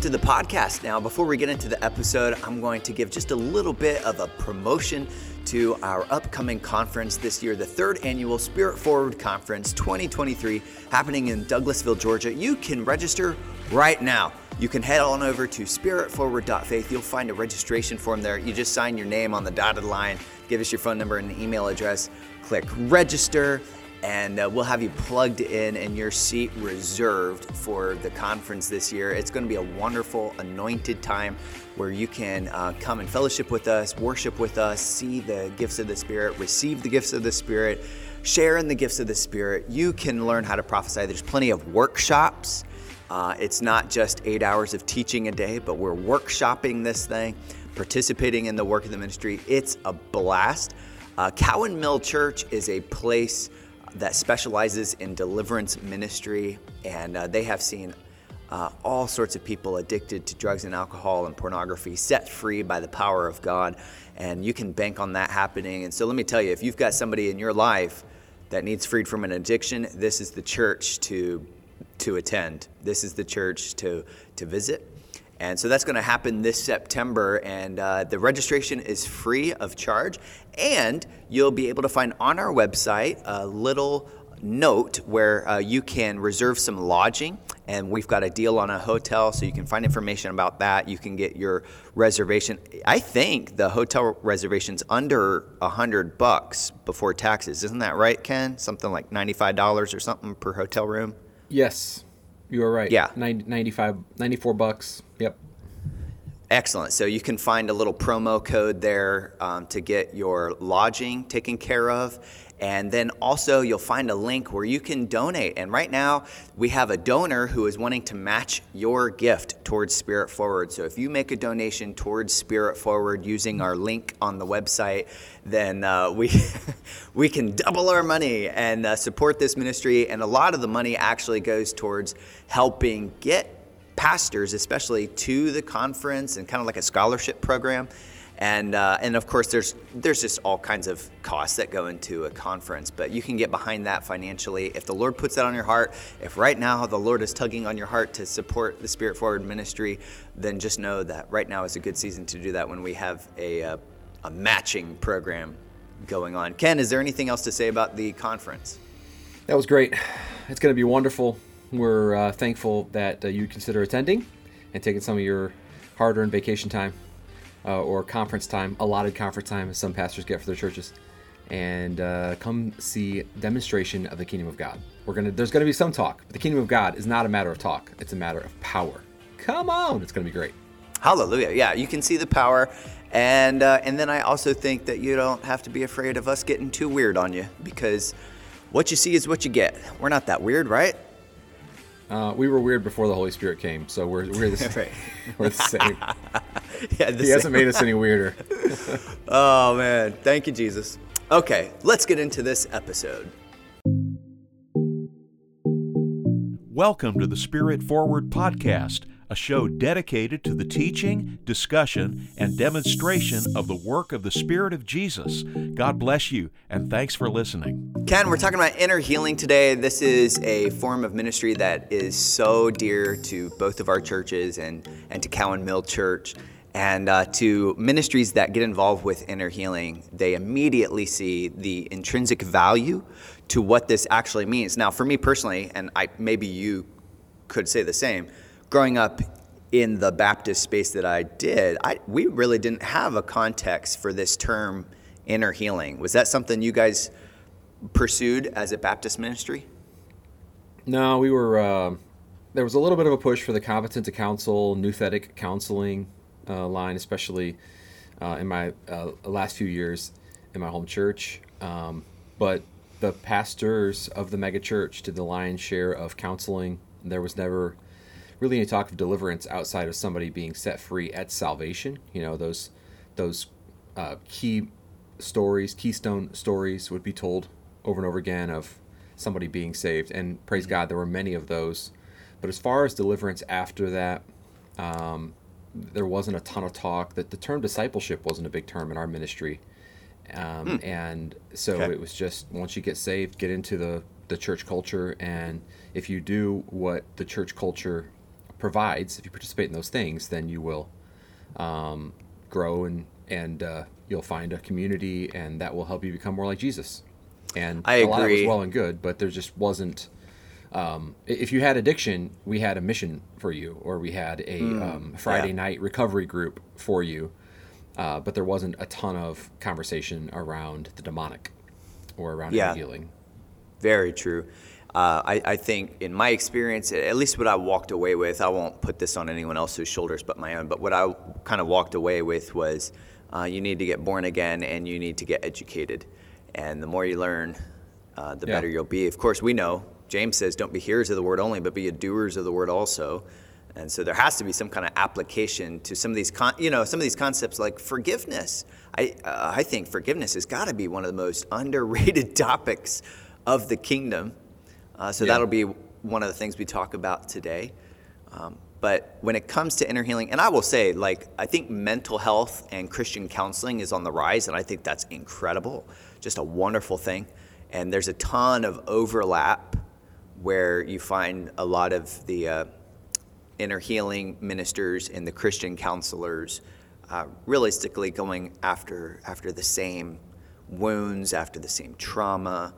Welcome to the podcast. Now, before we get into the episode, I'm going to give just a little bit of a promotion to our upcoming conference this year, the third annual Spirit Forward Conference 2023, happening in Douglasville, Georgia. You can register right now. You can head on over to spiritforward.faith. You'll find a registration form there. You just sign your name on the dotted line, give us your phone number and email address, click register and uh, we'll have you plugged in and your seat reserved for the conference this year. It's going to be a wonderful, anointed time where you can uh, come and fellowship with us, worship with us, see the gifts of the Spirit, receive the gifts of the Spirit, share in the gifts of the Spirit. You can learn how to prophesy. There's plenty of workshops. Uh, it's not just eight hours of teaching a day, but we're workshopping this thing, participating in the work of the ministry. It's a blast. Uh, Cowan Mill Church is a place that specializes in deliverance ministry, and uh, they have seen uh, all sorts of people addicted to drugs and alcohol and pornography set free by the power of God. And you can bank on that happening. And so let me tell you if you've got somebody in your life that needs freed from an addiction, this is the church to, to attend. This is the church to, to visit. And so that's going to happen this September, and uh, the registration is free of charge. And you'll be able to find on our website a little note where uh, you can reserve some lodging. And we've got a deal on a hotel, so you can find information about that. You can get your reservation. I think the hotel reservation's under a hundred bucks before taxes. Isn't that right, Ken? Something like ninety-five dollars or something per hotel room. Yes, you are right. Yeah. 90, 95, 94 bucks. Yep. Excellent. So you can find a little promo code there um, to get your lodging taken care of. And then also, you'll find a link where you can donate. And right now, we have a donor who is wanting to match your gift towards Spirit Forward. So if you make a donation towards Spirit Forward using our link on the website, then uh, we we can double our money and uh, support this ministry. And a lot of the money actually goes towards helping get pastors, especially to the conference and kind of like a scholarship program. And, uh, and of course, there's, there's just all kinds of costs that go into a conference, but you can get behind that financially. If the Lord puts that on your heart, if right now the Lord is tugging on your heart to support the Spirit Forward ministry, then just know that right now is a good season to do that when we have a, a, uh, a matching program going on. Ken, is there anything else to say about the conference? That was great. It's going to be wonderful. We're uh, thankful that uh, you consider attending and taking some of your hard earned vacation time uh, or conference time, allotted conference time, as some pastors get for their churches, and uh, come see demonstration of the kingdom of God. We're gonna there's gonna be some talk, but the kingdom of God is not a matter of talk; it's a matter of power. Come on, it's gonna be great. Hallelujah! Yeah, you can see the power, and uh, and then I also think that you don't have to be afraid of us getting too weird on you because what you see is what you get. We're not that weird, right? Uh, we were weird before the Holy Spirit came, so we're, we're the same. right. we're the same. yeah, the he same. hasn't made us any weirder. oh man, thank you, Jesus. Okay, let's get into this episode. Welcome to the Spirit Forward podcast a show dedicated to the teaching, discussion, and demonstration of the work of the Spirit of Jesus. God bless you, and thanks for listening. Ken, we're talking about inner healing today. This is a form of ministry that is so dear to both of our churches and, and to Cowan Mill Church. And uh, to ministries that get involved with inner healing, they immediately see the intrinsic value to what this actually means. Now, for me personally, and I maybe you could say the same, growing up in the Baptist space that I did, I, we really didn't have a context for this term inner healing. Was that something you guys pursued as a Baptist ministry? No, we were. Uh, there was a little bit of a push for the competent to counsel, nouthetic counseling uh, line, especially uh, in my uh, last few years in my home church. Um, but the pastors of the megachurch did the lion's share of counseling. There was never really any talk of deliverance outside of somebody being set free at salvation. You know, those those uh, key stories, keystone stories would be told over and over again of somebody being saved. And praise mm-hmm. God, there were many of those. But as far as deliverance after that, um, there wasn't a ton of talk. That the term discipleship wasn't a big term in our ministry, um, hmm. and so okay. it was just once you get saved, get into the the church culture, and if you do what the church culture provides, if you participate in those things, then you will um, grow and and uh, you'll find a community, and that will help you become more like Jesus. And I a lot of it was well and good, but there just wasn't. Um, if you had addiction, we had a mission for you, or we had a um, Friday yeah. night recovery group for you, uh, but there wasn't a ton of conversation around the demonic or around Yeah. healing. Very true. Uh, I, I think, in my experience, at least what I walked away with, I won't put this on anyone else's shoulders but my own, but what I kind of walked away with was uh, you need to get born again and you need to get educated. And the more you learn, uh, the Yeah. better you'll be. Of course, we know, James says, don't be hearers of the word only, but be doers of the word also. And so there has to be some kind of application to some of these, con- you know, some of these concepts like forgiveness. I, uh, I think forgiveness has got to be one of the most underrated topics of the kingdom. Uh, so Yeah. that'll be one of the things we talk about today. Um, but when it comes to inner healing, and I will say, like, I think mental health and Christian counseling is on the rise, and I think that's incredible, just a wonderful thing. And there's a ton of overlap where you find a lot of the uh, inner healing ministers and the Christian counselors uh, realistically going after after the same wounds, after the same trauma,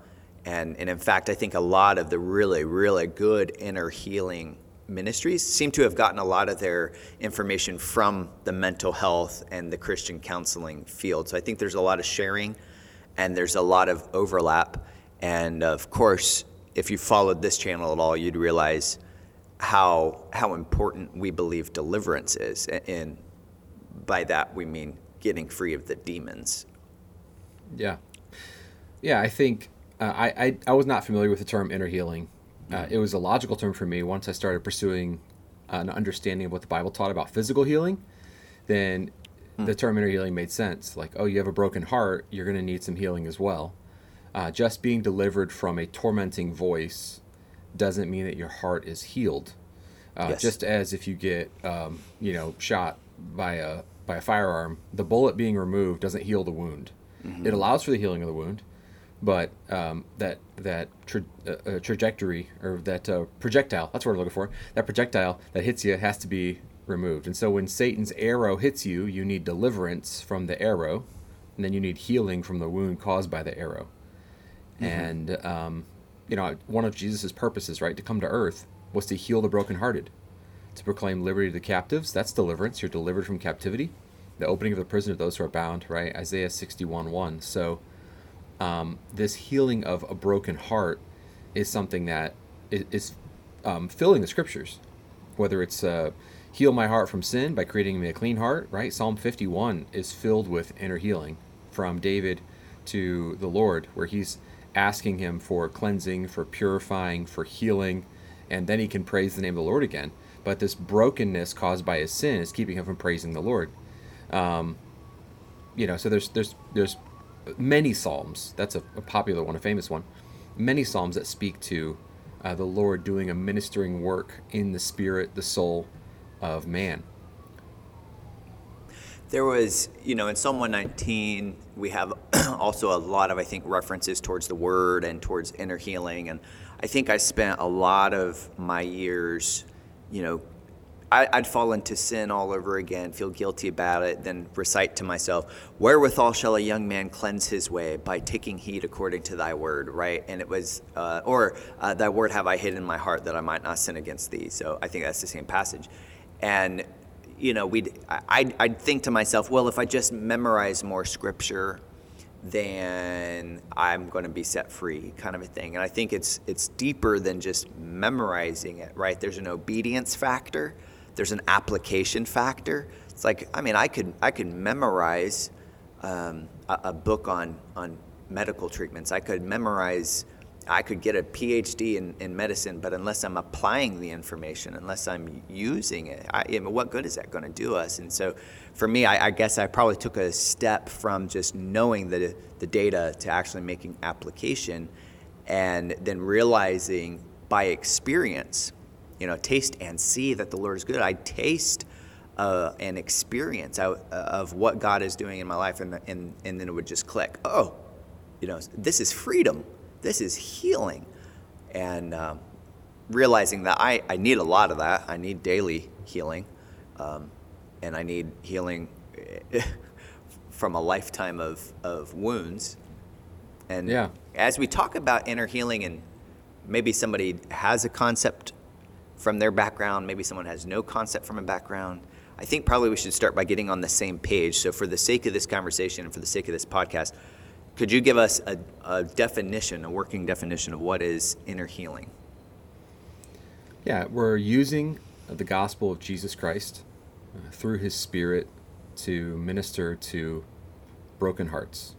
and and in fact, I think a lot of the really really good inner healing ministries seem to have gotten a lot of their information from the mental health and the Christian counseling field. So I think there's a lot of sharing, and there's a lot of overlap, and of course, if you followed this channel at all, you'd realize how how important we believe deliverance is, and by that we mean getting free of the demons. Yeah, yeah. I think uh, I, I I was not familiar with the term inner healing. Uh, it was a logical term for me once I started pursuing an understanding of what the Bible taught about physical healing. Then the term inner healing made sense. Like, oh, you have a broken heart, you're going to need some healing as well. Uh, just being delivered from a tormenting voice doesn't mean that your heart is healed. Uh, Yes. Just as if you get, um, you know, shot by a by a firearm, the bullet being removed doesn't heal the wound. It allows for the healing of the wound, but um, that that tra- uh, uh, trajectory or that uh, projectile that's what we're looking for. That projectile that hits you has to be removed. And so when Satan's arrow hits you, you need deliverance from the arrow, and then you need healing from the wound caused by the arrow. And um, you know, one of Jesus' purposes, right, to come to earth was to heal the brokenhearted, to proclaim liberty to the captives. That's deliverance. You're delivered from captivity. The opening of the prison of those who are bound, right? Isaiah 61 1. So, um, this healing of a broken heart is something that is, is um, filling the scriptures. Whether it's uh, heal my heart from sin by creating me a clean heart, right? Psalm 51 is filled with inner healing from David to the Lord, where he's asking him for cleansing, for purifying, for healing, and then he can praise the name of the Lord again. But this brokenness caused by his sin is keeping him from praising the Lord. Um, you know, so there's there's there's many psalms. That's a, a popular one, a famous one. Many psalms that speak to uh, the Lord doing a ministering work in the spirit, the soul of man. There was, you know, in Psalm 119, we have also a lot of, I think, references towards the word and towards inner healing. And I think I spent a lot of my years, you know, I, I'd fall into sin all over again, feel guilty about it, then recite to myself, Wherewithal shall a young man cleanse his way? By taking heed according to thy word, right? And it was, uh, or uh, thy word have I hid in my heart that I might not sin against thee. So I think that's the same passage. And you know, we'd, I'd, I'd think to myself, well, if I just memorize more scripture, then I'm going to be set free, kind of a thing. And I think it's it's deeper than just memorizing it, right? There's an obedience factor, there's an application factor. It's like, I mean, I could I could memorize um, a, a book on on medical treatments. I could memorize I could get a PhD in, in medicine, but unless I'm applying the information, unless I'm using it, I, I mean, what good is that going to do us? And so, for me, I, I guess I probably took a step from just knowing the the data to actually making application, and then realizing by experience, you know, taste and see that the Lord is good. I taste uh, an experience out, uh, of what God is doing in my life, and, and and then it would just click. Oh, you know, this is freedom. This is healing, and um, realizing that I, I need a lot of that. I need daily healing, um, and I need healing from a lifetime of, of wounds. And Yeah. as we talk about inner healing, and maybe somebody has a concept from their background, maybe someone has no concept from a background. I think probably we should start by getting on the same page. So, for the sake of this conversation and for the sake of this podcast, could you give us a, a definition, a working definition of what is inner healing? Yeah, we're using the gospel of Jesus Christ uh, through his spirit to minister to broken hearts.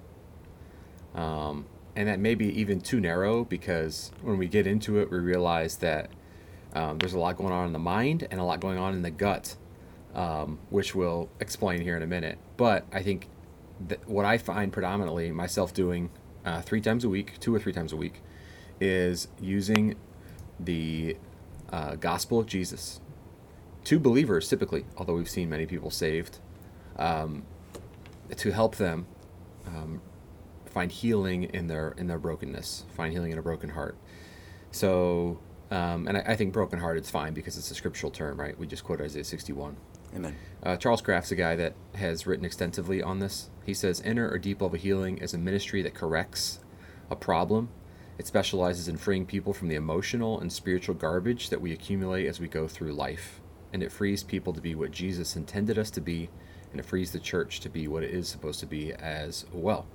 Um, and that may be even too narrow because when we get into it, we realize that um, there's a lot going on in the mind and a lot going on in the gut, um, which we'll explain here in a minute. But I think what I find predominantly myself doing uh, three times a week, two or three times a week, is using the uh, gospel of Jesus to believers typically, although we've seen many people saved, um, to help them um, find healing in their in their brokenness, find healing in a broken heart. So, um, and I, I think broken heart is fine because it's a scriptural term, right? We just quote Isaiah 61. Amen. Uh, Charles Kraft's a guy that has written extensively on this. He says inner or deep level healing is a ministry that corrects a problem. It specializes in freeing people from the emotional and spiritual garbage that we accumulate as we go through life. And it frees people to be what Jesus intended us to be, and it frees the church to be what it is supposed to be as well.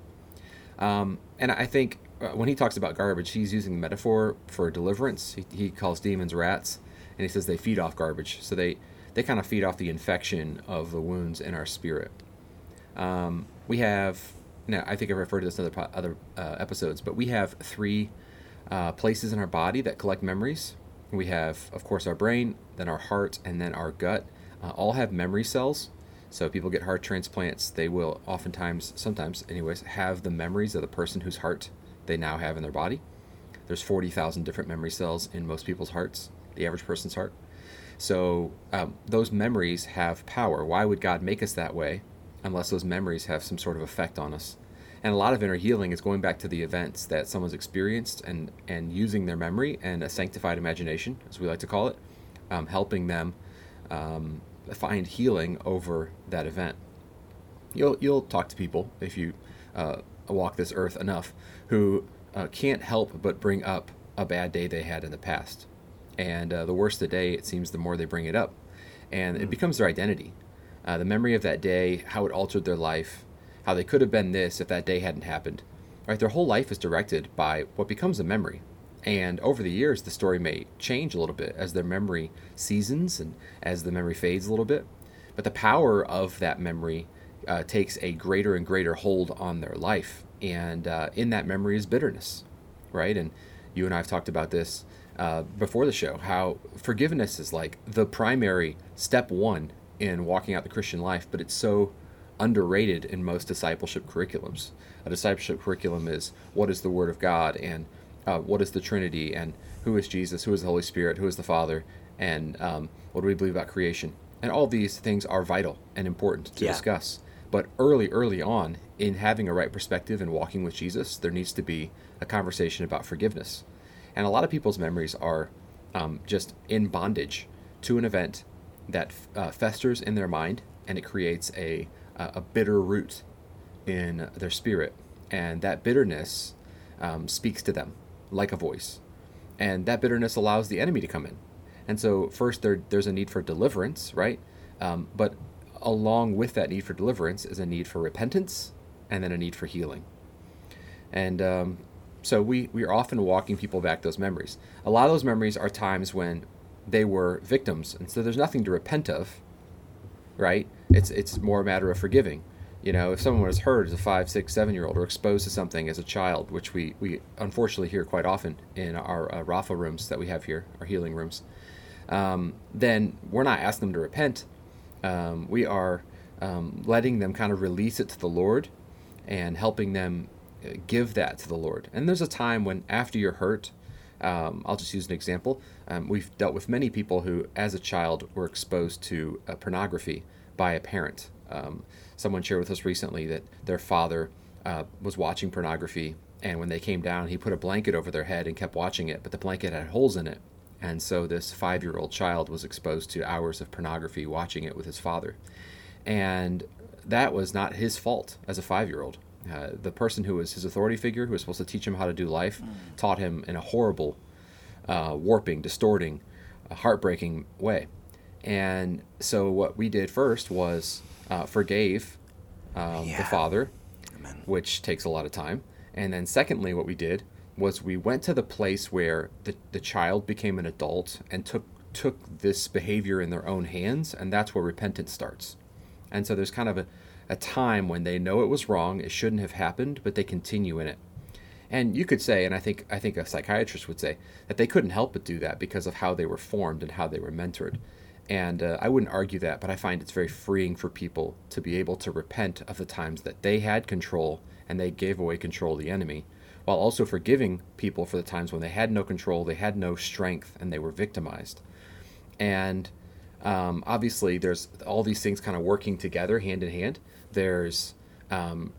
Um, and I think uh, when he talks about garbage, he's using the metaphor for deliverance. He, he calls demons rats, and he says they feed off garbage. So they, they kind of feed off the infection of the wounds in our spirit. Um, we have, now I think I've referred to this in other, other uh, episodes, but we have three uh, places in our body that collect memories. We have, of course, our brain, then our heart, and then our gut. Uh, all have memory cells. So people get heart transplants. They will oftentimes, sometimes, anyways, have the memories of the person whose heart they now have in their body. There's 40,000 different memory cells in most people's hearts, the average person's heart. So um, those memories have power. Why would God make us that way unless those memories have some sort of effect on us? And a lot of inner healing is going back to the events that someone's experienced and, and using their memory and a sanctified imagination, as we like to call it, um, helping them um, find healing over that event. You'll, you'll talk to people if you uh, walk this earth enough who uh, can't help but bring up a bad day they had in the past. And uh, the worse the day, it seems, the more they bring it up. And it becomes their identity. Uh, the memory of that day, how it altered their life, how they could have been this if that day hadn't happened. Right? Their whole life is directed by what becomes a memory. And over the years, the story may change a little bit as their memory seasons and as the memory fades a little bit. But the power of that memory uh, takes a greater and greater hold on their life. And uh, in that memory is bitterness, right? And you and I have talked about this uh, before the show how forgiveness is like the primary step one in walking out the Christian life, but it's so underrated in most discipleship curriculums. A discipleship curriculum is what is the Word of God and uh, what is the Trinity and who is Jesus, who is the Holy Spirit, who is the Father, and um, what do we believe about creation. And all these things are vital and important to Yeah. discuss. But early, early on, in having a right perspective and walking with Jesus, there needs to be a conversation about forgiveness. And a lot of people's memories are um, just in bondage to an event that uh, festers in their mind and it creates a, a bitter root in their spirit. And that bitterness um, speaks to them like a voice. And that bitterness allows the enemy to come in. And so, first, there, there's a need for deliverance, right? Um, but along with that need for deliverance is a need for repentance and then a need for healing. And um, so we, we are often walking people back those memories. A lot of those memories are times when they were victims, and so there's nothing to repent of, right? It's it's more a matter of forgiving. You know, if someone was hurt as a five, six, seven year old or exposed to something as a child, which we, we unfortunately hear quite often in our uh, Rapha rooms that we have here, our healing rooms, um, then we're not asking them to repent. Um, we are um, letting them kind of release it to the Lord and helping them uh, give that to the Lord. And there's a time when, after you're hurt, um, I'll just use an example. Um, we've dealt with many people who, as a child, were exposed to uh, pornography by a parent. Um, someone shared with us recently that their father uh, was watching pornography, and when they came down, he put a blanket over their head and kept watching it, but the blanket had holes in it. And so this five year old child was exposed to hours of pornography watching it with his father. And that was not his fault as a five year old. Uh, the person who was his authority figure, who was supposed to teach him how to do life, taught him in a horrible, uh, warping, distorting, uh, heartbreaking way. And so what we did first was uh, forgave um, Yeah. the father, Amen. which takes a lot of time. And then secondly, what we did was we went to the place where the, the child became an adult and took took this behavior in their own hands, and that's where repentance starts. And so there's kind of a, a time when they know it was wrong, it shouldn't have happened, but they continue in it. And you could say, and I think I think a psychiatrist would say that they couldn't help but do that because of how they were formed and how they were mentored. And uh, I wouldn't argue that, but I find it's very freeing for people to be able to repent of the times that they had control and they gave away control to the enemy, while also forgiving people for the times when they had no control, they had no strength, and they were victimized. And um, obviously, there's all these things kind of working together hand in hand. There's um,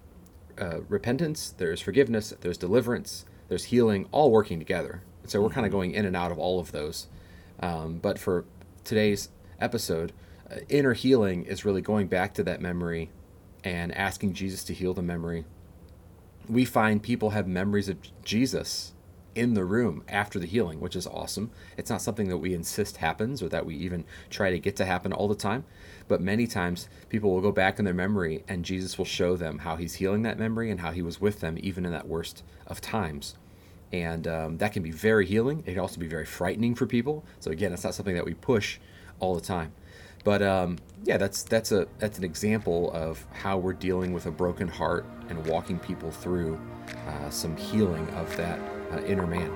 uh, repentance, there's forgiveness, there's deliverance, there's healing, all working together. So we're kind of going in and out of all of those. Um, but for today's episode, uh, inner healing is really going back to that memory and asking Jesus to heal the memory. We find people have memories of Jesus in the room after the healing, which is awesome. It's not something that we insist happens or that we even try to get to happen all the time. But many times people will go back in their memory and Jesus will show them how he's healing that memory and how he was with them even in that worst of times. And um, that can be very healing. It can also be very frightening for people. So again, it's not something that we push all the time. But um, yeah, that's that's a that's an example of how we're dealing with a broken heart and walking people through uh, some healing of that uh, inner man.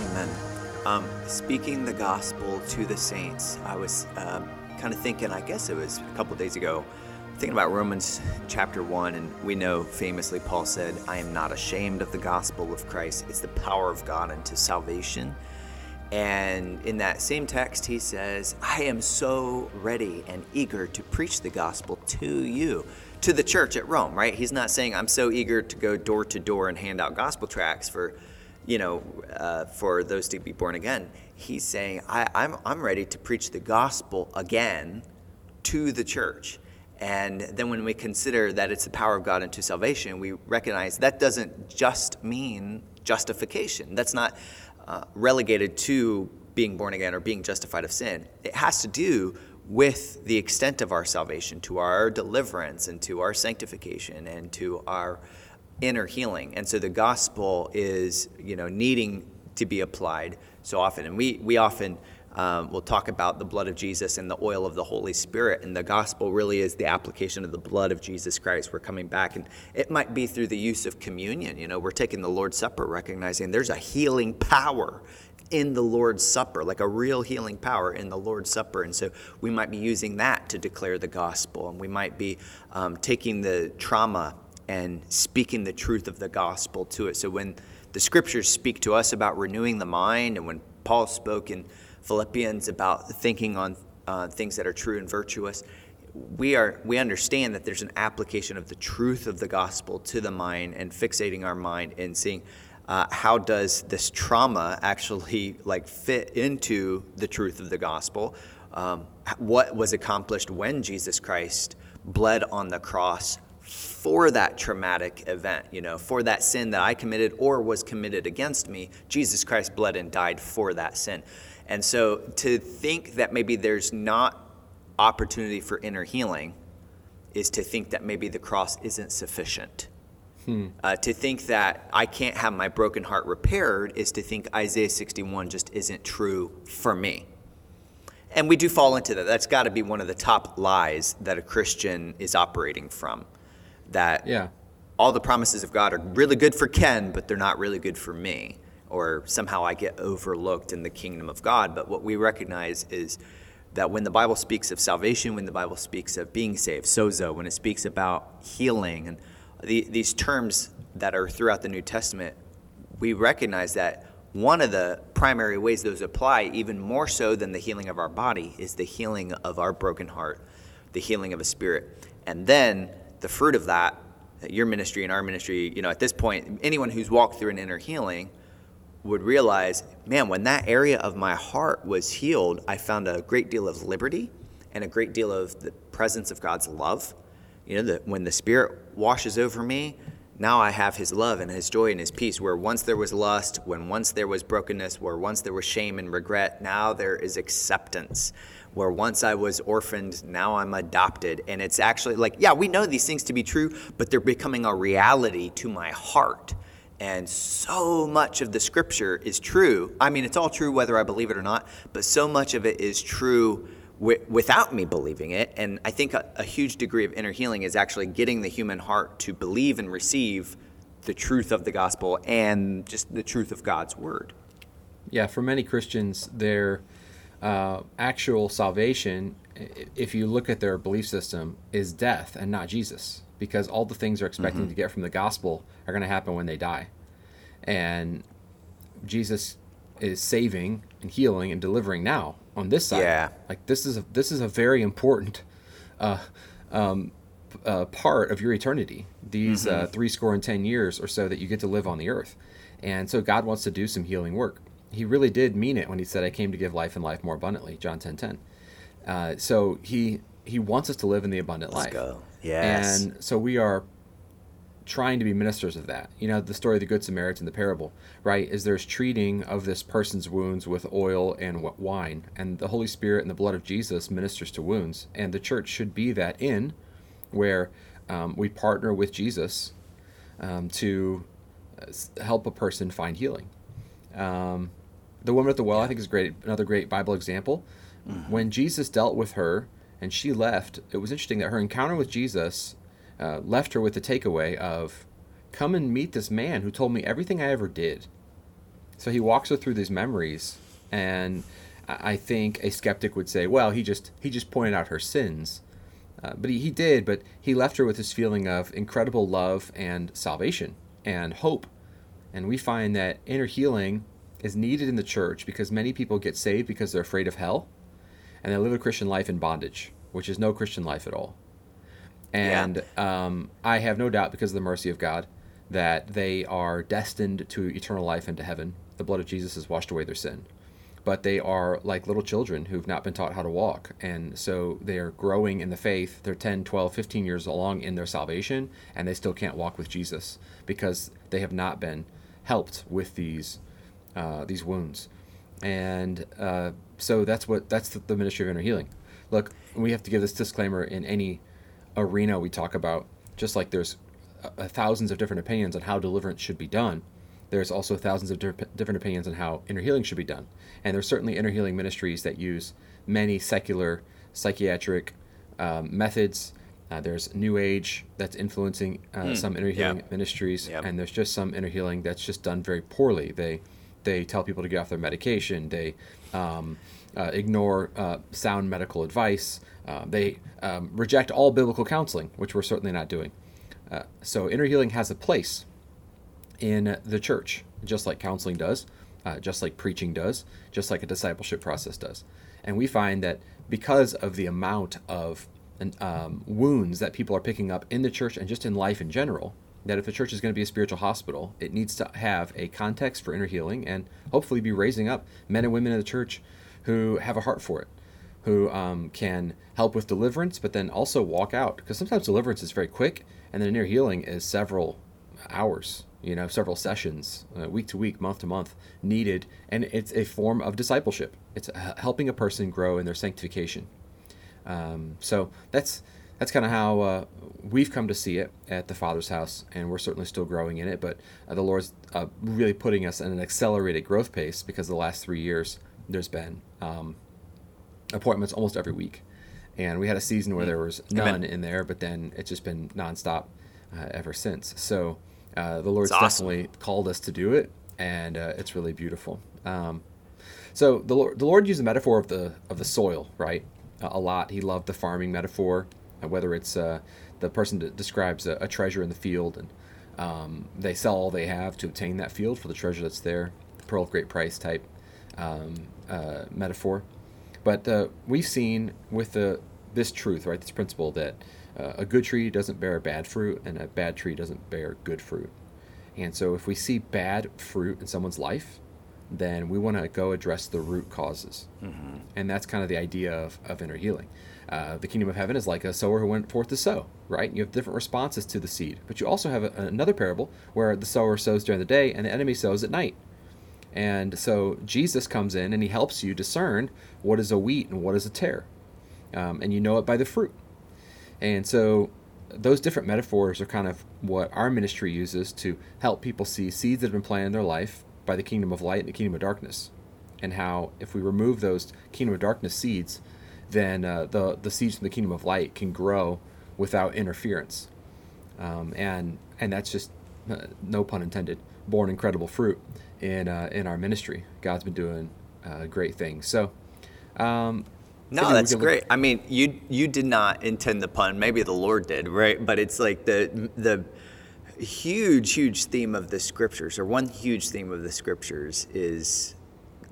Amen. Um, speaking the gospel to the saints, I was um, kind of thinking, I guess it was a couple days ago, thinking about Romans chapter 1, and we know famously Paul said, I am not ashamed of the gospel of Christ. It's the power of God unto salvation. And in that same text, he says, I am so ready and eager to preach the gospel to you, to the church at Rome, right? He's not saying, I'm so eager to go door to door and hand out gospel tracts for, you know, uh, for those to be born again. He's saying, I, I'm, I'm ready to preach the gospel again to the church. And then when we consider that it's the power of God unto salvation, we recognize that doesn't just mean justification. That's not uh, relegated to being born again or being justified of sin. It has to do with the extent of our salvation, to our deliverance and to our sanctification and to our inner healing. And so the gospel is, you know, needing to be applied so often. And we, we often um, will talk about the blood of Jesus and the oil of the Holy Spirit. And the gospel really is the application of the blood of Jesus Christ. We're coming back, and it might be through the use of communion. You know, we're taking the Lord's Supper, recognizing there's a healing power in the Lord's Supper, like a real healing power in the Lord's Supper. And so we might be using that to declare the gospel. And we might be um, taking the trauma and speaking the truth of the gospel to it. So when the scriptures speak to us about renewing the mind, and when Paul spoke in Philippians about thinking on uh, things that are true and virtuous, we are we understand that there's an application of the truth of the gospel to the mind and fixating our mind and seeing uh, how does this trauma actually like fit into the truth of the gospel? Um, what was accomplished when jesus christ bled on the cross for that traumatic event you know for that sin that i committed or was committed against me jesus christ bled and died for that sin and so to think that maybe there's not opportunity for inner healing is to think that maybe the cross isn't sufficient. Uh, to think that I can't have my broken heart repaired is to think Isaiah 61 just isn't true for me. And we do fall into that. That's got to be one of the top lies that a Christian is operating from. That Yeah. all the promises of God are really good for Ken, but they're not really good for me. Or somehow I get overlooked in the kingdom of God. But what we recognize is that when the Bible speaks of salvation, when the Bible speaks of being saved, sozo, when it speaks about healing, and the, these terms that are throughout the New Testament, we recognize that one of the primary ways those apply, even more so than the healing of our body, is the healing of our broken heart, the healing of a spirit. And then the fruit of that, your ministry and our ministry, you know, at this point, anyone who's walked through an inner healing would realize, man, when that area of my heart was healed, I found a great deal of liberty and a great deal of the presence of God's love. You know, that when the Spirit washes over me, now I have His love and His joy and His peace. Where once there was lust, when once there was brokenness, where once there was shame and regret, now there is acceptance. Where once I was orphaned, now I'm adopted. And it's actually like, yeah, we know these things to be true, but they're becoming a reality to my heart. And so much of the scripture is true. I mean, it's all true whether I believe it or not, but so much of it is true without me believing it. And I think a, a huge degree of inner healing is actually getting the human heart to believe and receive the truth of the gospel and just the truth of God's word. Yeah, for many Christians, their uh, actual salvation, if you look at their belief system, is death and not Jesus, because all the things they're expecting mm-hmm. to get from the gospel are going to happen when they die. And Jesus is saving and healing and delivering now on this side. Yeah. Like this is a, this is a very important uh, um, uh, part of your eternity. These uh, mm-hmm. uh, three score and ten years or so that you get to live on the earth, and so God wants to do some healing work. He really did mean it when he said, "I came to give life and life more abundantly." John ten ten. Uh, so he he wants us to live in the abundant Let's life. Go. Yes. And so we are trying to be ministers of that. You know, the story of the Good Samaritan, the parable, right? Is there's treating of this person's wounds with oil and wine, and the Holy Spirit and the blood of Jesus ministers to wounds, and the church should be that in where um, we partner with Jesus um, to uh, help a person find healing. Um, the woman at the well, I think, is great. Another great Bible example. Mm-hmm. When Jesus dealt with her and she left, it was interesting that her encounter with Jesus uh, left her with the takeaway of, Come and meet this man who told me everything I ever did. So he walks her through these memories, and I think a skeptic would say, Well, he just he just pointed out her sins. Uh, but he, he did, but he left her with this feeling of incredible love and salvation and hope. And we find that inner healing is needed in the church because many people get saved because they're afraid of hell and they live a Christian life in bondage, which is no Christian life at all. And yeah. um, I have no doubt, because of the mercy of God, that they are destined to eternal life into heaven. The blood of Jesus has washed away their sin. But they are like little children who've not been taught how to walk. And so they are growing in the faith. They're 10, 12, 15 years along in their salvation, and they still can't walk with Jesus because they have not been helped with these, uh, these wounds. And uh, so that's what that's the, the ministry of inner healing. Look, we have to give this disclaimer in any arena we talk about, just like there's uh, thousands of different opinions on how deliverance should be done, there's also thousands of different opinions on how inner healing should be done. And there's certainly inner healing ministries that use many secular psychiatric um, methods. Uh, there's New Age that's influencing uh, mm, some inner healing yeah. ministries, yep. and there's just some inner healing that's just done very poorly. They they tell people to get off their medication. They um, uh, ignore uh, sound medical advice. Uh, they um, reject all biblical counseling, which we're certainly not doing. Uh, so, inner healing has a place in the church, just like counseling does, uh, just like preaching does, just like a discipleship process does. And we find that because of the amount of um, wounds that people are picking up in the church and just in life in general, that if the church is going to be a spiritual hospital, it needs to have a context for inner healing and hopefully be raising up men and women in the church who have a heart for it who um, can help with deliverance, but then also walk out. Because sometimes deliverance is very quick, and then inner healing is several hours, you know, several sessions, uh, week to week, month to month, needed. And it's a form of discipleship. It's helping a person grow in their sanctification. Um, so that's that's kind of how uh, we've come to see it at the Father's house, and we're certainly still growing in it. But uh, the Lord's uh, really putting us in an accelerated growth pace because the last three years there's been um, appointments almost every week. And we had a season where mm. there was none Amen. in there, but then it's just been nonstop uh, ever since. So uh, the Lord's awesome. definitely called us to do it, and uh, it's really beautiful. Um, so the Lord, the Lord used the metaphor of the of the soil, right? a lot. He loved the farming metaphor, whether it's uh, the person that describes a, a, treasure in the field, and um, they sell all they have to obtain that field for the treasure that's there the pearl of great price type um, uh, metaphor. But uh, we've seen with the this truth, right, this principle that uh, a good tree doesn't bear bad fruit and a bad tree doesn't bear good fruit. And so if we see bad fruit in someone's life, then we want to go address the root causes. Mm-hmm. And that's kind of the idea of, of inner healing. Uh, the kingdom of heaven is like a sower who went forth to sow, right? You have different responses to the seed. But you also have a, another parable where the sower sows during the day and the enemy sows at night. And so Jesus comes in and he helps you discern what is a wheat and what is a tare. Um, and you know it by the fruit. And so those different metaphors are kind of what our ministry uses to help people see seeds that have been planted in their life by the kingdom of light and the kingdom of darkness. And how if we remove those kingdom of darkness seeds, then uh, the, the seeds from the kingdom of light can grow without interference. Um, and, and that's just, uh, no pun intended, born incredible fruit in, uh, in our ministry. God's been doing uh, great things. So, um, no, that's great. I mean, you you did not intend the pun. Maybe the Lord did, right? But it's like the the huge huge theme of the scriptures, or one huge theme of the scriptures, is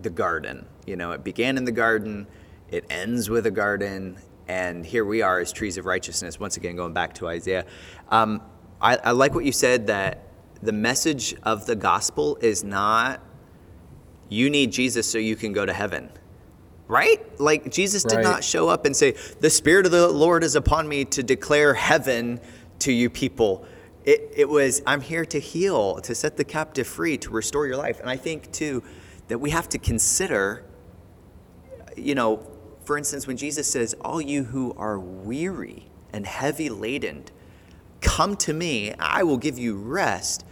the garden. You know, it began in the garden, it ends with a garden, and here we are as trees of righteousness. Once again, going back to Isaiah, um, I, I like what you said that the message of the gospel is not you need Jesus so you can go to heaven right? Like Jesus did right. not show up and say, The Spirit of the Lord is upon me to declare heaven to you people. It, it was, I'm here to heal, to set the captive free, to restore your life. And I think, too, that we have to consider, you know, for instance, when Jesus says, All you who are weary and heavy laden, come to me, I will give you rest.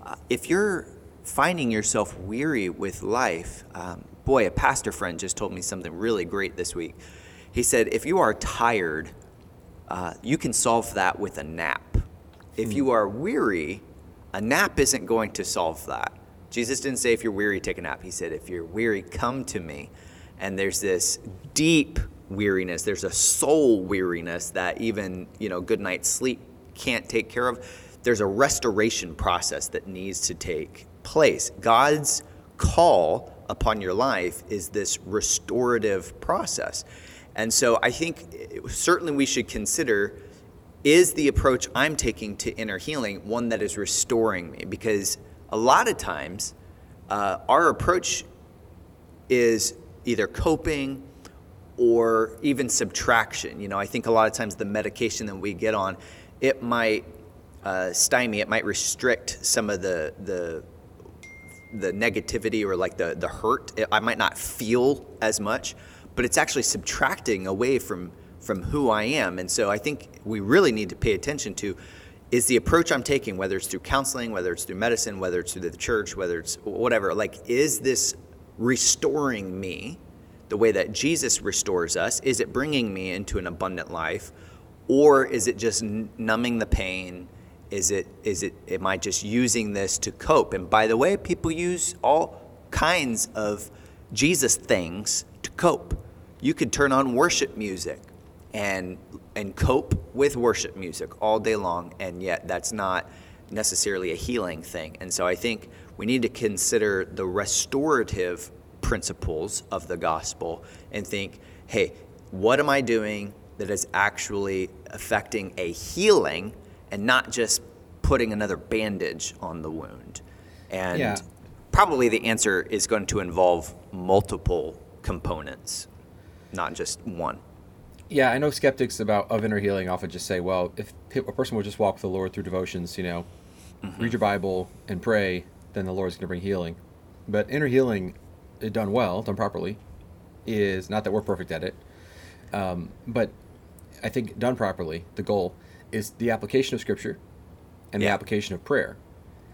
Uh, if you're finding yourself weary with life, um, boy, a pastor friend just told me something really great this week. He said, if you are tired, uh, you can solve that with a nap. If you are weary, a nap isn't going to solve that. Jesus didn't say, if you're weary, take a nap. He said, if you're weary, come to me. And there's this deep weariness, there's a soul weariness that even, you know, good night's sleep can't take care of. There's a restoration process that needs to take place. God's call upon your life is this restorative process. And so I think certainly we should consider is the approach I'm taking to inner healing one that is restoring me? Because a lot of times uh, our approach is either coping or even subtraction. You know, I think a lot of times the medication that we get on, it might uh, stymie, it might restrict some of the, the the negativity or like the the hurt i might not feel as much but it's actually subtracting away from from who i am and so i think we really need to pay attention to is the approach i'm taking whether it's through counseling whether it's through medicine whether it's through the church whether it's whatever like is this restoring me the way that jesus restores us is it bringing me into an abundant life or is it just numbing the pain is it is it am I just using this to cope? And by the way, people use all kinds of Jesus things to cope. You could turn on worship music and and cope with worship music all day long, and yet that's not necessarily a healing thing. And so I think we need to consider the restorative principles of the gospel and think, hey, what am I doing that is actually affecting a healing and not just putting another bandage on the wound. And yeah. probably the answer is going to involve multiple components, not just one. Yeah, I know skeptics about of inner healing often just say, well, if a person would just walk with the Lord through devotions, you know, mm-hmm. read your Bible and pray, then the Lord is going to bring healing. But inner healing, done well, done properly, is not that we're perfect at it, um, but I think done properly, the goal is the application of Scripture and yeah. the application of prayer.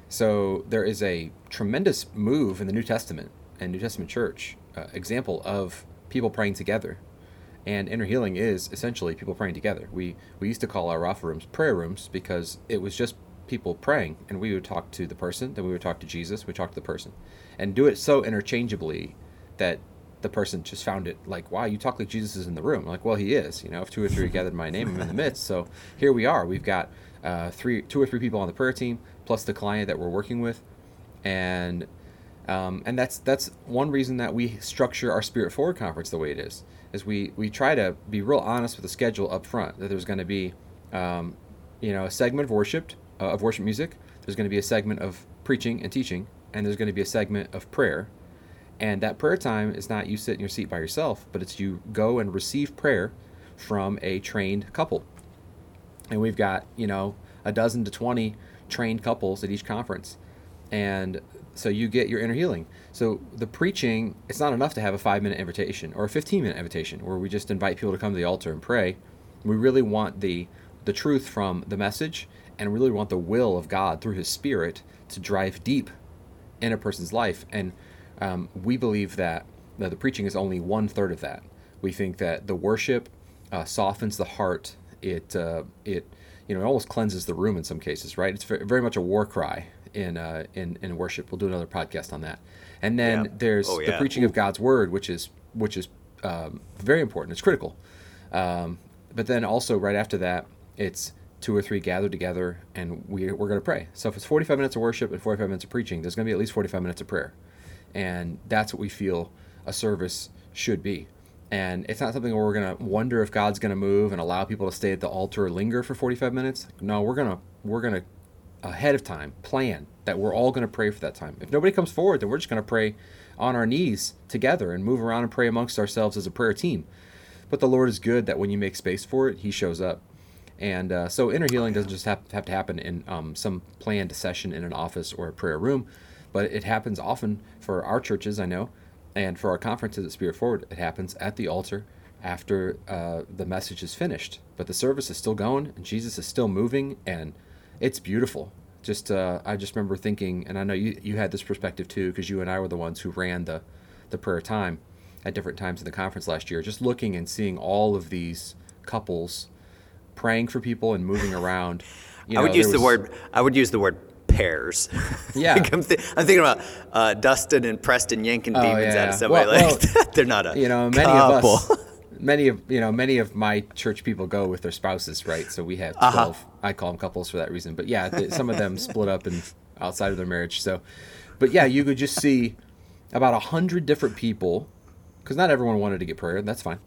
So there is a tremendous move in the New Testament and New Testament church uh, example of people praying together. And inner healing is essentially people praying together. We we used to call our Rapha rooms prayer rooms because it was just people praying, and we would talk to the person, then we would talk to Jesus, we talk to the person, and do it so interchangeably that the person just found it like, wow, you talk like Jesus is in the room. I'm like, well, he is. You know, if two or three gathered my name, I'm in the midst. So here we are. We've got uh, three, two or three people on the prayer team, plus the client that we're working with, and Um, and that's that's one reason that we structure our Spirit Forward conference the way it is. Is we we try to be real honest with the schedule up front. That there's going to be, um, you know, a segment of worship uh, of worship music. There's going to be a segment of preaching and teaching, and there's going to be a segment of prayer. And that prayer time is not you sit in your seat by yourself, but it's you go and receive prayer from a trained couple. And we've got you know a dozen to twenty trained couples at each conference, and so you get your inner healing. So the preaching, it's not enough to have a five minute invitation or a 15 minute invitation where we just invite people to come to the altar and pray. We really want the the truth from the message and really want the will of God through His Spirit to drive deep in a person's life. And um, we believe that, that the preaching is only one third of that. We think that the worship uh, softens the heart. It uh, it you know it almost cleanses the room in some cases, right? It's very much a war cry in uh, in in worship. We'll do another podcast on that. And then yeah. there's oh, yeah. the preaching Ooh. of God's word, which is which is um, very important. It's critical. Um, but then also right after that, it's two or three gathered together, and we we're going to pray. So if it's 45 minutes of worship and 45 minutes of preaching, there's going to be at least 45 minutes of prayer, and that's what we feel a service should be. And it's not something where we're going to wonder if God's going to move and allow people to stay at the altar or linger for 45 minutes. No, we're going to we're going to ahead of time plan that we're all going to pray for that time. If nobody comes forward, then we're just going to pray on our knees together and move around and pray amongst ourselves as a prayer team. But the Lord is good that when you make space for it, He shows up. And uh, so inner healing doesn't just have, have to happen in um, some planned session in an office or a prayer room, but it happens often for our churches, I know, and for our conferences at Spirit Forward. It happens at the altar after uh, the message is finished. But the service is still going, and Jesus is still moving, and it's beautiful. Just uh, I just remember thinking, and I know you you had this perspective too, because you and I were the ones who ran the the prayer time at different times in the conference last year. Just looking and seeing all of these couples praying for people and moving around. You know, I would use was, the word. I would use the word pairs. Yeah, I'm, th- I'm, thinking about uh, Dustin and Preston yanking oh, demons yeah. out of somebody. Well, like well, they're not a you know many couple. of us many of you know many of my church people go with their spouses, right? So we have 12 uh-huh. I call them couples for that reason. But yeah, some of them split up and outside of their marriage. So, but yeah, you could just see about a hundred different people, because not everyone wanted to get prayer. That's fine.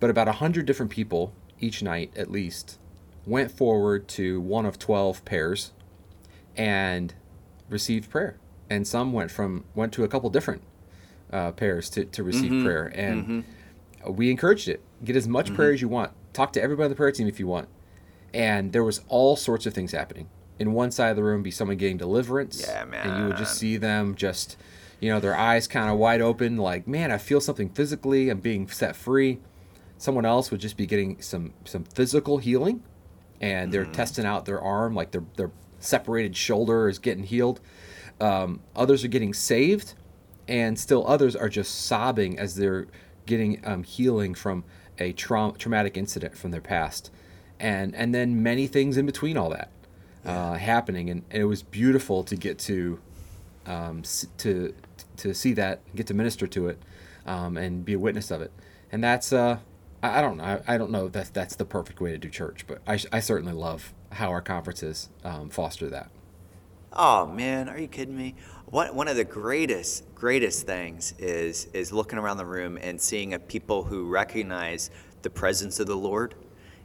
But about a hundred different people each night, at least, went forward to one of twelve pairs, and received prayer. And some went from went to a couple different uh, pairs to, to receive mm-hmm. prayer. And mm-hmm we encouraged it. Get as much mm-hmm. prayer as you want. Talk to everybody on the prayer team if you want. And there was all sorts of things happening. In one side of the room, be someone getting deliverance. Yeah, man. And you would just see them just, you know, their eyes kind of wide open, like, man, I feel something physically. I'm being set free. Someone else would just be getting some some physical healing, and they're mm-hmm. testing out their arm, like their their separated shoulder is getting healed. Um, others are getting saved, and still others are just sobbing as they're getting um, healing from a tra- traumatic incident from their past, and and then many things in between all that uh, happening, and, and, it was beautiful to get to um, to to see that, get to minister to it, um, and be a witness of it, and that's uh, I, I don't know I, I don't know that that's the perfect way to do church, but I, I certainly love how our conferences um, foster that. Oh man, are you kidding me? One, one of the greatest greatest things is is looking around the room and seeing a people who recognize the presence of the Lord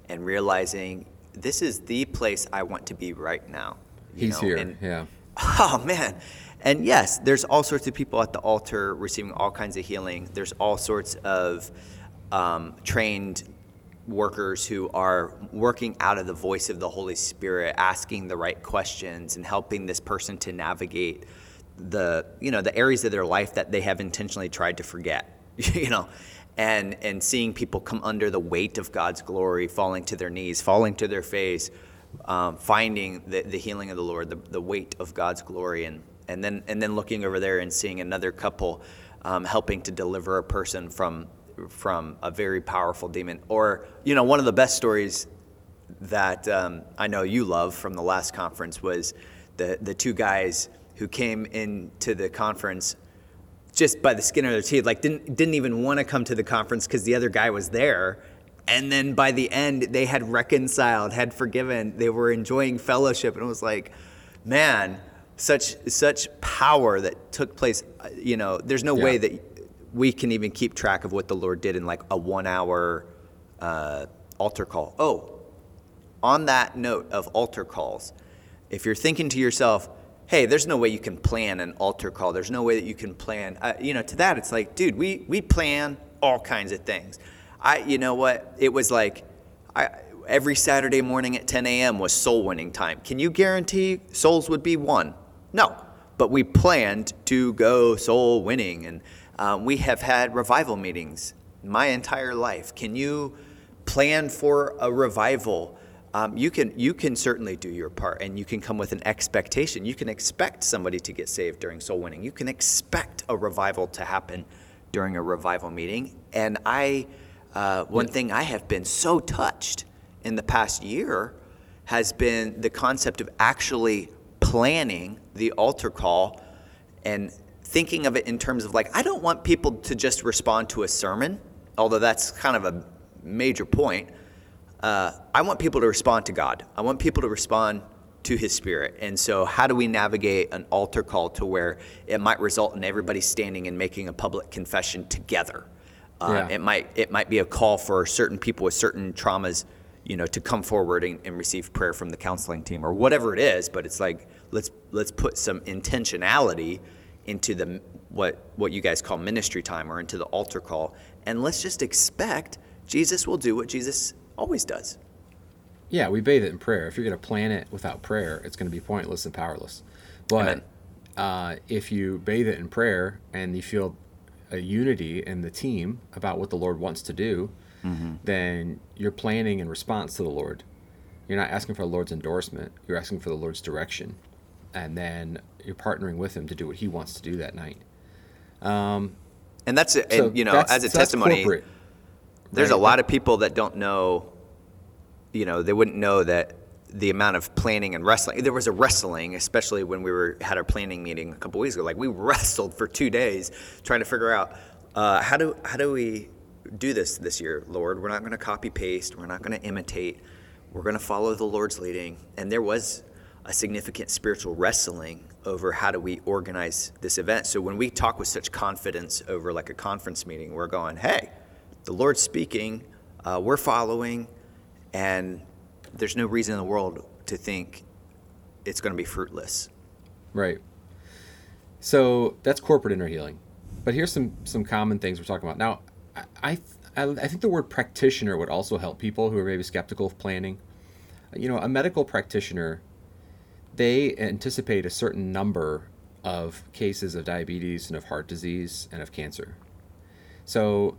and realizing this is the place I want to be right now. He's know? here. And, yeah. Oh man. And yes, there's all sorts of people at the altar receiving all kinds of healing. There's all sorts of um, trained workers who are working out of the voice of the Holy Spirit, asking the right questions and helping this person to navigate the you know the areas of their life that they have intentionally tried to forget you know and and seeing people come under the weight of God's glory falling to their knees falling to their face um, finding the, the healing of the Lord the, the weight of God's glory and and then and then looking over there and seeing another couple um, helping to deliver a person from from a very powerful demon or you know one of the best stories that um, I know you love from the last conference was the the two guys who came into the conference just by the skin of their teeth, like didn't didn't even want to come to the conference because the other guy was there. And then by the end, they had reconciled, had forgiven, they were enjoying fellowship, and it was like, man, such such power that took place. Uh, you know, there's no Yeah. way that we can even keep track of what the Lord did in like a one hour uh, altar call. Oh, on that note of altar calls, if you're thinking to yourself, hey, there's no way you can plan an altar call. There's no way that you can plan, uh, you know, to that, it's like, dude, we, we plan all kinds of things. I, you know what? It was like, I, every Saturday morning at 10 a.m. was soul winning time. Can you guarantee souls would be won? No. But we planned to go soul winning. And um, we have had revival meetings my entire life. Can you plan for a revival? Um, you can you can certainly do your part, and you can come with an expectation. You can expect somebody to get saved during soul winning. You can expect a revival to happen during a revival meeting. And I, uh, one thing I have been so touched in the past year has been the concept of actually planning the altar call and thinking of it in terms of like I don't want people to just respond to a sermon, although that's kind of a major point. Uh, I want people to respond to God. I want people to respond to His Spirit. And so, how do we navigate an altar call to where it might result in everybody standing and making a public confession together? Uh, Yeah. It might it might be a call for certain people with certain traumas, you know, to come forward and, and receive prayer from the counseling team or whatever it is. But it's like let's let's put some intentionality into the what what you guys call ministry time or into the altar call, and let's just expect Jesus will do what Jesus always does. Yeah, we bathe it in prayer. If you're going to plan it without prayer, it's going to be pointless and powerless. But uh, if you bathe it in prayer and you feel a unity in the team about what the Lord wants to do, then you're planning in response to the Lord. You're not asking for the Lord's endorsement. You're asking for the Lord's direction, and then you're partnering with Him to do what He wants to do that night. And that's and, So you know that's- as a so testimony. There's a lot of people that don't know, you know, they wouldn't know that the amount of planning and wrestling. There was a wrestling, especially when we were had our planning meeting a couple weeks ago. Like we wrestled for two days trying to figure out uh, how do how do we do this this year, Lord. We're not going to copy paste. We're not going to imitate. We're going to follow the Lord's leading. And there was a significant spiritual wrestling over how do we organize this event. So when we talk with such confidence over like a conference meeting, we're going, hey, the Lord's speaking, uh, we're following, and there's no reason in the world to think it's going to be fruitless. Right. So that's corporate inner healing. But here's some some common things we're talking about. Now, I I, I think the word practitioner would also help people who are maybe skeptical of planning. You know, a medical practitioner, they anticipate a certain number of cases of diabetes and of heart disease and of cancer. So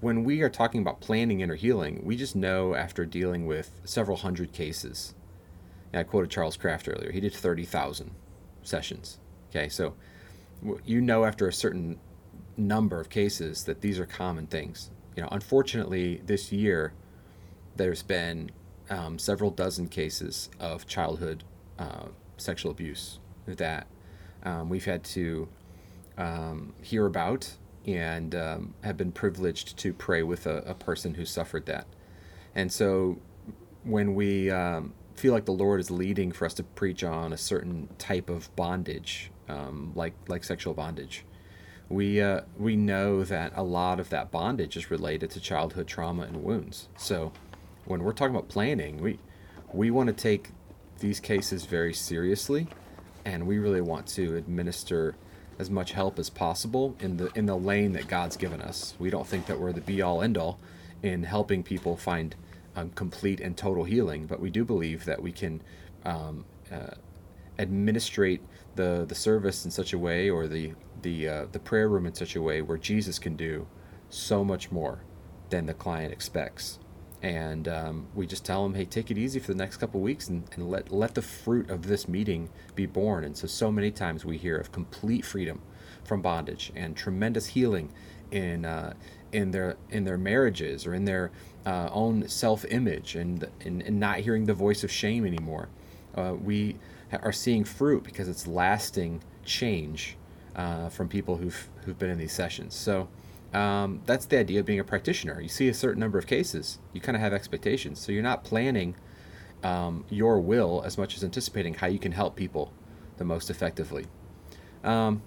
when we are talking about planning inner healing, we just know after dealing with several hundred cases. I quoted Charles Kraft earlier. He did 30,000 sessions. Okay, so you know after a certain number of cases that these are common things. You know, unfortunately, this year there's been um, several dozen cases of childhood uh, sexual abuse that um, we've had to um, hear about and um, have been privileged to pray with a, a person who suffered that. And so when we um, feel like the Lord is leading for us to preach on a certain type of bondage, um, like like sexual bondage, we uh, we know that a lot of that bondage is related to childhood trauma and wounds. So when we're talking about planning, we we want to take these cases very seriously, and we really want to administer as much help as possible in the in the lane that God's given us. We don't think that we're the be all end all in helping people find um, complete and total healing, but we do believe that we can um, uh, administrate the the service in such a way, or the the uh, the prayer room in such a way where Jesus can do so much more than the client expects. And um, we just tell them, hey, take it easy for the next couple weeks and, and let let the fruit of this meeting be born. And so so many times we hear of complete freedom from bondage and tremendous healing in uh, in their in their marriages or in their uh, own self image and, and and not hearing the voice of shame anymore. Uh, we are seeing fruit because it's lasting change uh, from people who've who've been in these sessions. So um, that's the idea of being a practitioner. You see a certain number of cases, you kind of have expectations. So you're not planning um, your will as much as anticipating how you can help people the most effectively. Um,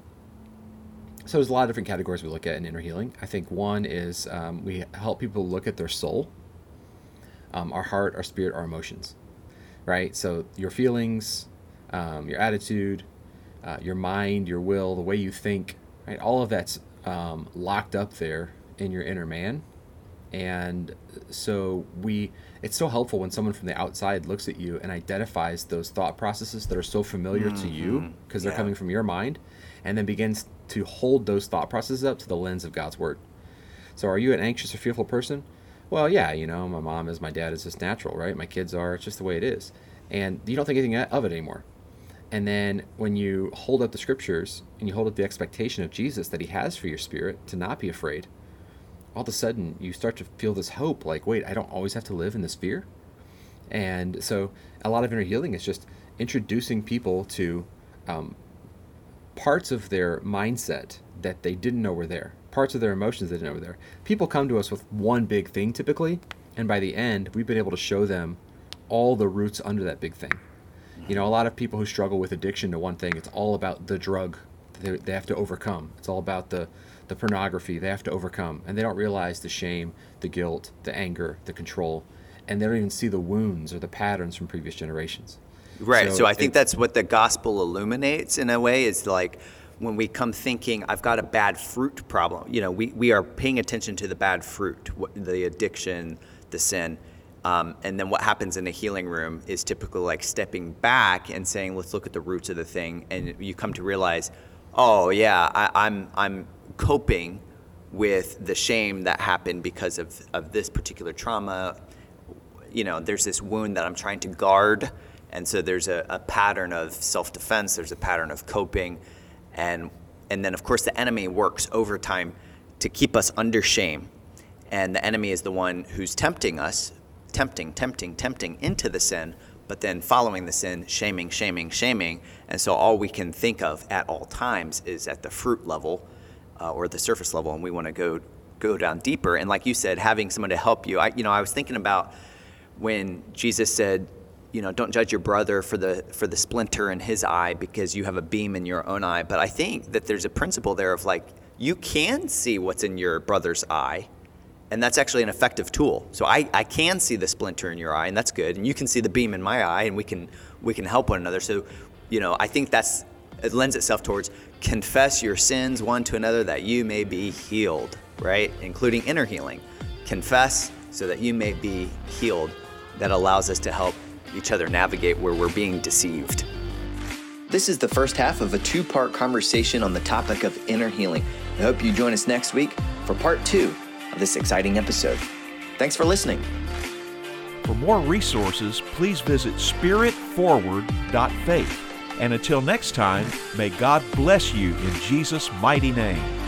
so there's a lot of different categories we look at in inner healing. I think one is um, we help people look at their soul, um, our heart, our spirit, our emotions, right? So your feelings, um, your attitude, uh, your mind, your will, the way you think, right? All of that's um, locked up there in your inner man. And so we, it's so helpful when someone from the outside looks at you and identifies those thought processes that are so familiar mm-hmm. to you because they're yeah. coming from your mind, and then begins to hold those thought processes up to the lens of God's word. So, are you an anxious or fearful person? Well, yeah, you know, my mom is, my dad is just natural, right? My kids are, it's just the way it is. And you don't think anything of it anymore. And then when you hold up the scriptures and you hold up the expectation of Jesus that he has for your spirit to not be afraid, all of a sudden you start to feel this hope like, wait, I don't always have to live in this fear. And so a lot of inner healing is just introducing people to um, parts of their mindset that they didn't know were there, parts of their emotions they didn't know were there. People come to us with one big thing typically, and by the end, we've been able to show them all the roots under that big thing. You know, a lot of people who struggle with addiction to one thing, it's all about the drug they, they have to overcome. It's all about the, the pornography they have to overcome. And they don't realize the shame, the guilt, the anger, the control. And they don't even see the wounds or the patterns from previous generations. Right. So, so I think that's what the gospel illuminates in a way is like when we come thinking, I've got a bad fruit problem, you know, we, we are paying attention to the bad fruit, the addiction, the sin um, and then what happens in a healing room is typically like stepping back and saying, let's look at the roots of the thing. And you come to realize, oh, yeah, I, I'm, I'm coping with the shame that happened because of, of this particular trauma. You know, there's this wound that I'm trying to guard. And so there's a, a pattern of self defense, there's a pattern of coping. And, and then, of course, the enemy works overtime to keep us under shame. And the enemy is the one who's tempting us tempting, tempting, tempting into the sin, but then following the sin, shaming, shaming, shaming. And so all we can think of at all times is at the fruit level uh, or the surface level, and we want to go go down deeper. And like you said, having someone to help you. I, you know, I was thinking about when Jesus said, you know, don't judge your brother for the for the splinter in his eye because you have a beam in your own eye. But I think that there's a principle there of like you can see what's in your brother's eye and that's actually an effective tool. So I, I can see the splinter in your eye, and that's good, and you can see the beam in my eye, and we can we can help one another. So, you know, I think that's it lends itself towards confess your sins one to another that you may be healed, right? Including inner healing. Confess so that you may be healed. That allows us to help each other navigate where we're being deceived. This is the first half of a two part conversation on the topic of inner healing. I hope you join us next week for part two of this exciting episode. Thanks for listening. For more resources, please visit spiritforward.faith. And until next time, may God bless you in Jesus' mighty name.